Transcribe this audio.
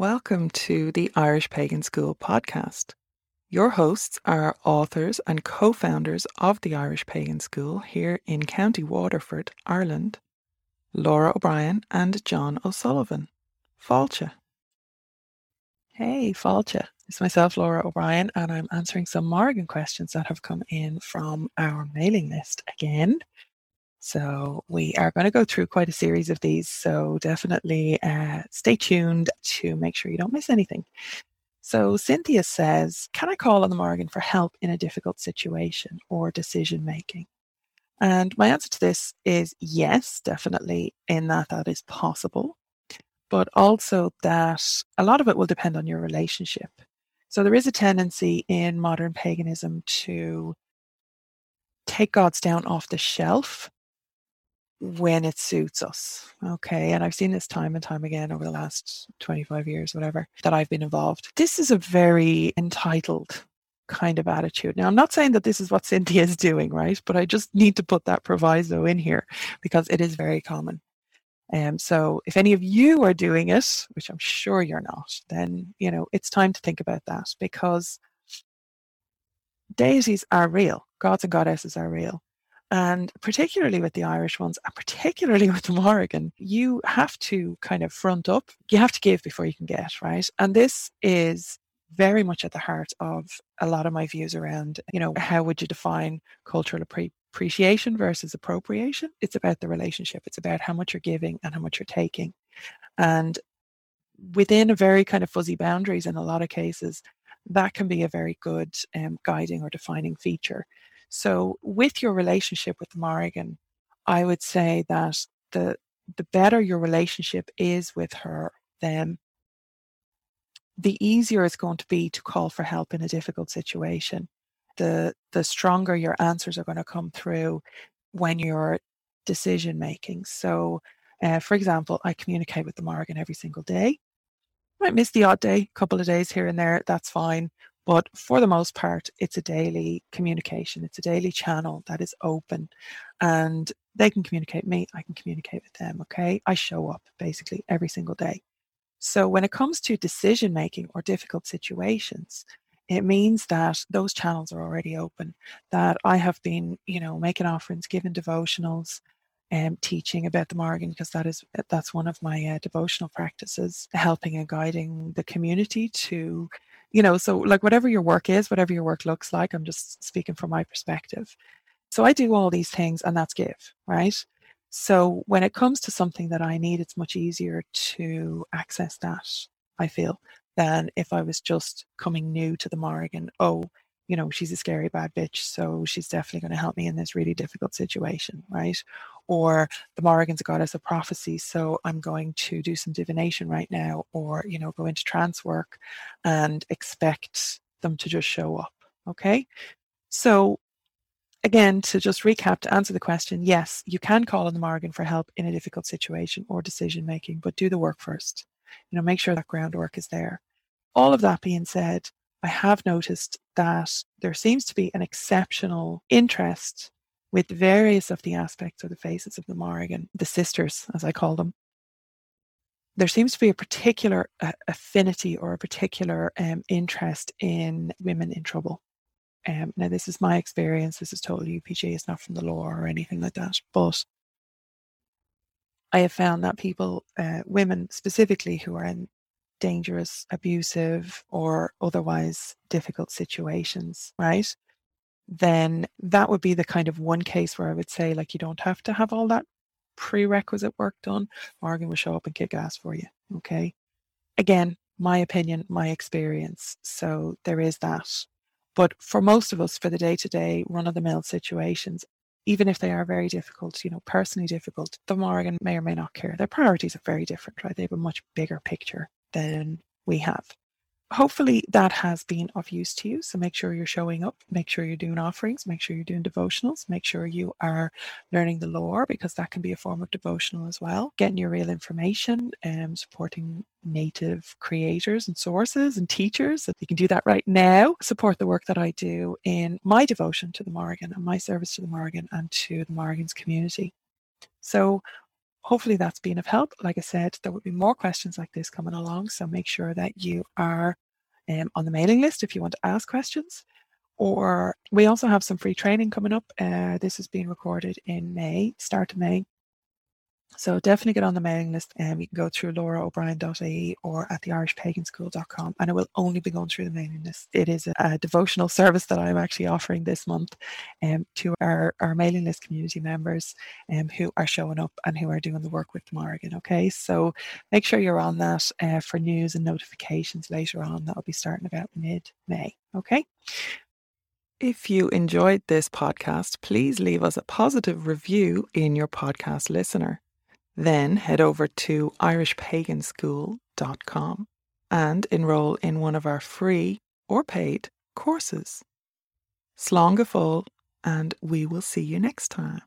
Welcome to the Irish Pagan School podcast. Your hosts are authors and co founders of the Irish Pagan School here in County Waterford, Ireland, Lora O'Brien and Jon O'Sullivan. Fáilte. Hey, Fáilte. It's myself, Lora O'Brien, and I'm answering some Morrigan questions that have come in from our mailing list again. So we are going to go through quite a series of these. So definitely uh, stay tuned to make sure you don't miss anything. So Cynthia says, Can I call on the Morrigan for help in a difficult situation or decision making? And my answer to this is yes, definitely, in that that is possible, but also that a lot of it will depend on your relationship. So there is a tendency in modern paganism to take gods down off the shelf when it suits us. Okay. And I've seen this time and time again over the last 25 years, whatever, that I've been involved. This is a very entitled kind of attitude. Now, I'm not saying that this is what Cynthia is doing, right? But I just need to put that proviso in here because it is very common. Um, so if any of you are doing it, which I'm sure you're not, then, you know, it's time to think about that because deities are real. Gods and goddesses are real. And particularly with the Irish ones, and particularly with the Morrigan, you have to kind of front up. You have to give before you can get, right? And this is very much at the heart of a lot of my views around, you know, how would you define cultural appreciation versus appropriation? It's about the relationship. It's about how much you're giving and how much you're taking. And within a very kind of fuzzy boundaries in a lot of cases, that can be a very good um, guiding or defining feature. So with your relationship with Morrigan, I would say that the the better your relationship is with her, then the easier it's going to be to call for help in a difficult situation. The the stronger your answers are going to come through when you're decision making. So, uh, for example, I communicate with the Morrigan every single day. I might miss the odd day, a couple of days here and there. That's fine. But for the most part, it's a daily communication. It's a daily channel that is open and they can communicate me, I can communicate with them. Okay. I show up basically every single day. So when it comes to decision making or difficult situations, it means that those channels are already open, that I have been, you know, making offerings, giving devotionals, and um, teaching about the Morrigan because that is that's one of my uh, devotional practices, helping and guiding the community to you know, so like whatever your work is, whatever your work looks like, I'm just speaking from my perspective. So I do all these things and that's give, right? So when it comes to something that I need, it's much easier to access that, I feel, than if I was just coming new to the Morrigan. Oh, you know, she's a scary bad bitch, so she's definitely going to help me in this really difficult situation, right? Or the Morrigan's a goddess of prophecy, so I'm going to do some divination right now, or, you know, go into trance work and expect them to just show up, okay? So, again, to just recap, to answer the question, yes, you can call on the Morrigan for help in a difficult situation or decision making, but do the work first. You know, make sure that groundwork is there. All of that being said, I have noticed that there seems to be an exceptional interest with various of the aspects or the faces of the Morrigan, the sisters, as I call them. There seems to be a particular uh, affinity or a particular um, interest in women in trouble. Um, now, this is my experience. This is totally UPG. It's not from the law or anything like that. But I have found that people, uh, women specifically who are in dangerous, abusive, or otherwise difficult situations, right? Then that would be the kind of one case where I would say, like, you don't have to have all that prerequisite work done. Morrigan will show up and kick ass for you. Okay. Again, my opinion, my experience. So there is that. But for most of us, for the day to day, run of the mill situations, even if they are very difficult, you know, personally difficult, the Morrigan may or may not care. Their priorities are very different, right? They have a much bigger picture than we have. Hopefully that has been of use to you. So make sure you're showing up, make sure you're doing offerings, make sure you're doing devotionals, make sure you are learning the lore because that can be a form of devotional as well. Getting your real information and supporting native creators and sources and teachers. that you can do that right now, support the work that I do in my devotion to the Morrigan and my service to the Morrigan and to the Morrigan's community. So hopefully that's been of help. Like I said, there will be more questions like this coming along. So make sure that you are um, on the mailing list if you want to ask questions. Or we also have some free training coming up. Uh, this is being recorded in May, start of May. So definitely get on the mailing list and um, you can go through loraobrien.ie or at theirishpaganschool.com and it will only be going through the mailing list. It is a, a devotional service that I'm actually offering this month um, to our, our mailing list community members um, who are showing up and who are doing the work with Morrigan. Okay, so make sure you're on that uh, for news and notifications later on. That'll be starting about mid May. Okay. If you enjoyed this podcast, please leave us a positive review in your podcast listener. Then head over to irishpaganschool.com and enroll in one of our free or paid courses. Slán and we will see you next time.